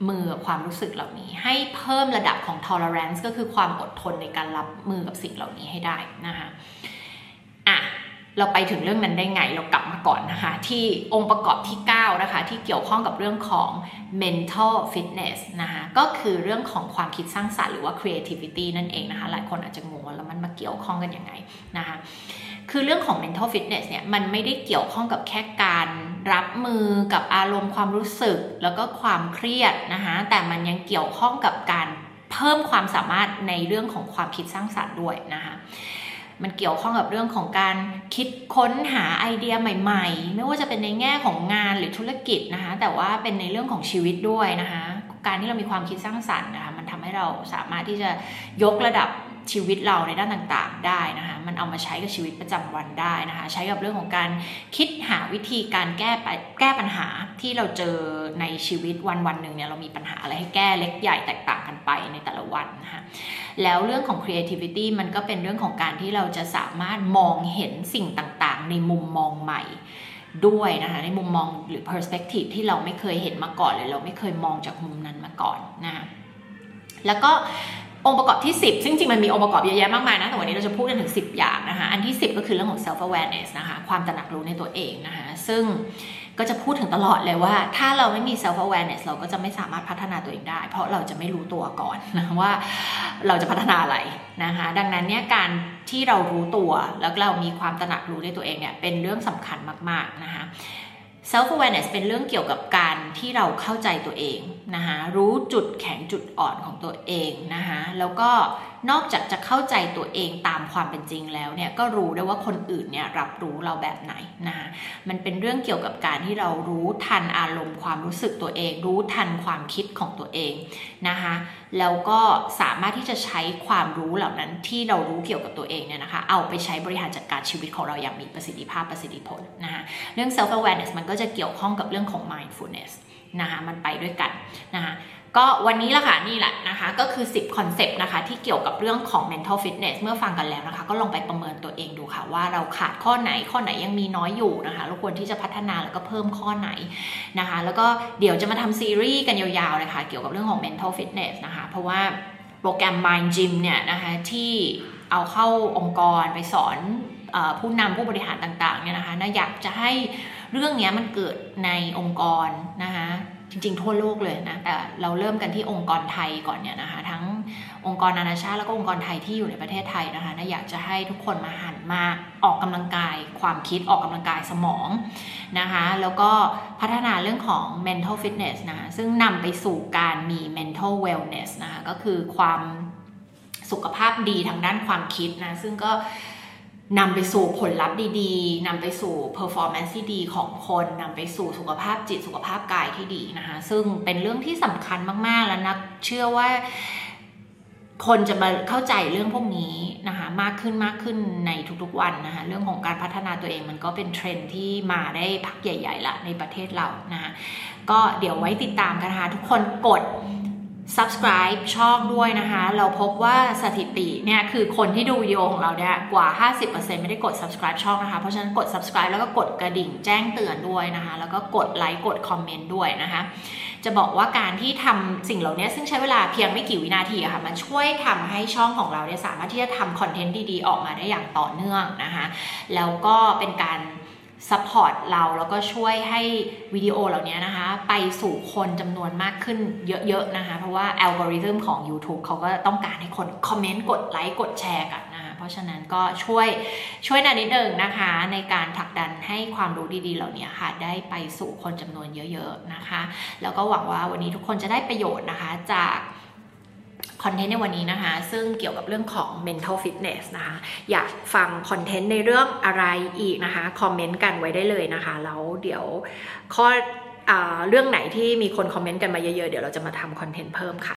มือกับความรู้สึกเหล่านี้ ให้เพิ่มระดับของ tolerance ก็คือความอดทนในการรับมือกับสิ่งเหล่านี้ให้ได้นะคะ เราไปถึงเรื่องนั้นได้ไงเรากลับมาก่อนนะคะ ที่องค์ประกอบที่ 9 นะคะ ที่เกี่ยวข้องกับเรื่องของ mental fitness นะคะก็คือเรื่องของความคิดสร้างสรรค์หรือว่า creativity นั่นเองนะคะ หลายคนอาจจะงงว่าแล้วมันมาเกี่ยวข้องกันยังไงนะคะคือเรื่องของ mental fitness เนี่ยมันไม่ได้เกี่ยวข้องกับแค่การรับมือกับอารมณ์ความรู้สึก แล้วก็ความเครียดนะคะแต่มันยังเกี่ยวข้องกับการเพิ่มความสามารถในเรื่องของความคิดสร้างสรรค์ด้วยนะคะ มันเกี่ยวข้องกับเรื่องของการคิดค้นหาไอเดียใหม่ ๆ ไม่ว่าจะเป็นในแง่ของงานหรือธุรกิจนะคะ แต่ว่าเป็นในเรื่องของชีวิตด้วยนะคะ การที่เรามีความคิดสร้างสรรค์นะคะ มันทำให้เราสามารถที่จะยกระดับ ชีวิตเราในด้านต่างๆ ได้นะคะ มันเอามาใช้กับชีวิตประจำวันได้นะคะ ใช้กับเรื่องของการคิดหาวิธีการแก้แก้ปัญหาที่เราเจอในชีวิตวันวันหนึ่งเนี่ยเรามีปัญหาอะไรให้แก้เล็กใหญ่แตกต่างกันไปในแต่ละวันนะคะแล้วเรื่องของ creativity มันก็เป็นเรื่องของการที่เราจะสามารถมองเห็นสิ่งต่างๆ ในมุมมองใหม่ด้วยนะคะในมุมมองหรือ perspective ที่เราไม่เคยเห็นมาก่อนเลยเราไม่เคยมองจากมุมนั้นมาก่อนนะคะแล้วก็ องค์ประกอบที่ 10 ซึ่งจริงมันมีองค์ประกอบเยอะแยะมากมายนะ แต่วันนี้เราจะพูดกันถึง 10 อย่างนะคะ อันที่ 10 ก็คือเรื่องของ self awareness นะคะ ความตระหนักรู้ในตัวเองนะคะ ซึ่งก็จะพูดถึงตลอดเลยว่า ถ้าเราไม่มี self awareness เราก็จะไม่สามารถพัฒนาตัวเองได้ เพราะเราจะไม่รู้ตัวก่อนนะว่าเราจะพัฒนาอะไรนะคะ ดังนั้นเนี่ยการที่เรารู้ตัวแล้วเรามีความตระหนักรู้ในตัวเองเนี่ยเป็นเรื่องสำคัญมากๆนะคะ self awareness เป็นเรื่องเกี่ยวกับการที่เราเข้าใจตัวเองนะคะรู้จุดแข็งจุดอ่อนของตัวเองนะคะแล้วก็ นอกจากจะเข้าใจตัวเองตามความเป็นจริงแล้วเนี่ยก็รู้ได้ว่าคนอื่นเนี่ยรับรู้เราแบบไหนนะคะมันเป็นเรื่องเกี่ยวกับการที่เรารู้ทันอารมณ์ความรู้สึกตัวเอง รู้ทันความคิดของตัวเองนะคะแล้วก็สามารถที่จะใช้ความรู้เหล่านั้นที่เรารู้เกี่ยวกับตัวเองเนี่ยนะคะเอาไปใช้บริหารจัดการชีวิตของเราอย่างมีประสิทธิภาพประสิทธิผลนะคะเรื่อง self awareness มันก็จะเกี่ยวข้องกับเรื่องของ mindfulness นะคะมันไปด้วยกันนะคะ ก็วันนี้ละค่ะนี่แหละนะคะก็คือ 10คอนเซปต์นะคะที่เกี่ยวกับเรื่องของ mental fitness เมื่อฟังกันแล้วนะคะ ก็ลองไปประเมินตัวเองดูค่ะ ว่าเราขาดข้อไหนข้อไหนยังมีน้อยอยู่นะคะเราควรที่จะพัฒนาแล้วก็เพิ่มข้อไหนนะคะ แล้วก็เดี๋ยวจะมาทำซีรีส์กันยาวๆเลยค่ะเกี่ยวกับเรื่องของ mental fitness นะคะ เพราะว่าโปรแกรม Mind Gym เนี่ยนะคะที่เอาเข้าองค์กรไปสอนผู้นำผู้บริหารต่างๆเนี่ยนะคะนะอยากจะให้เรื่องนี้มันเกิดในองค์กรนะคะ จริงๆ ทั่วโลกเลยนะแต่เราเริ่มกันที่องค์กรไทยก่อนเนี่ยนะคะทั้งองค์กรนานาชาติแล้วก็องค์กรไทยที่อยู่ในประเทศไทยนะคะนะอยากจะให้ทุกคนมาหันมาออกกำลังกาย ความคิดออกกำลังกายสมองนะคะแล้วก็พัฒนาเรื่องของ mental fitness นะคะซึ่งนำไปสู่การมี mental wellness นะคะก็คือความสุขภาพดีทางด้านความคิดนะซึ่งก็ นำไปสู่ผลลัพธ์ดีๆนำไปสู่ performance ที่ดีของคนนำไปสู่สุขภาพจิตสุขภาพกายที่ดีนะคะ ซึ่งเป็นเรื่องที่สำคัญมากๆ แล้วนักเชื่อว่าคนจะมาเข้าใจเรื่องพวกนี้นะคะ มากขึ้นมากขึ้นในทุกๆวันนะคะเรื่องของการพัฒนาตัวเองมันก็เป็นเทรนที่มาได้พักใหญ่ ๆ ละในประเทศเรานะคะก็เดี๋ยวไว้ติดตามกันนะคะทุกคนกด subscribe ช่องด้วยนะคะ เราพบว่าสถิติเนี่ยคือคนที่ดูวิดีโอของเราเนี่ยกว่า 50%ไม่ได้กด subscribe ช่องนะคะ เพราะฉะนั้นกด subscribe แล้วก็กดกระดิ่งแจ้งเตือนด้วยนะคะ แล้วก็กดไลค์กดคอมเมนต์ด้วยนะคะ จะบอกว่าการที่ทำสิ่งเหล่านี้ซึ่งใช้เวลาเพียงไม่กี่วินาทีอะค่ะ มันช่วยทำให้ช่องของเราเนี่ยสามารถที่จะทำคอนเทนต์ดีๆ ออกมาได้อย่างต่อเนื่องนะคะ แล้วก็เป็นการ support เราแล้วก็ช่วยให้วิดีโอเหล่านี้นะคะ ไปสู่คนจำนวนมากขึ้นเยอะ ๆ นะคะ เพราะว่าอัลกอริทึมของ YouTube เขาก็ต้องการให้คนคอมเมนต์กดไลค์กดแชร์กันนะคะ เพราะฉะนั้นก็ช่วยช่วยนานิดนึงนะคะ ในการผลักดันให้ความรู้ดีๆ เหล่านี้ค่ะ ได้ไปสู่คนจำนวนเยอะ ๆ นะคะ แล้วก็หวังว่าวันนี้ทุกคนจะได้ประโยชน์นะคะจาก คอนเทนต์ในวันนี้นะคะ ซึ่งเกี่ยวกับเรื่องของ mental fitness นะคะ อยากฟังคอนเทนต์ในเรื่องอะไรอีกนะคะ คอมเมนต์กันไว้ได้เลยนะคะ แล้วเดี๋ยวข้อเรื่องไหนที่มีคนคอมเมนต์กันมาเยอะๆ เดี๋ยวเราจะมาทำคอนเทนต์เพิ่มค่ะ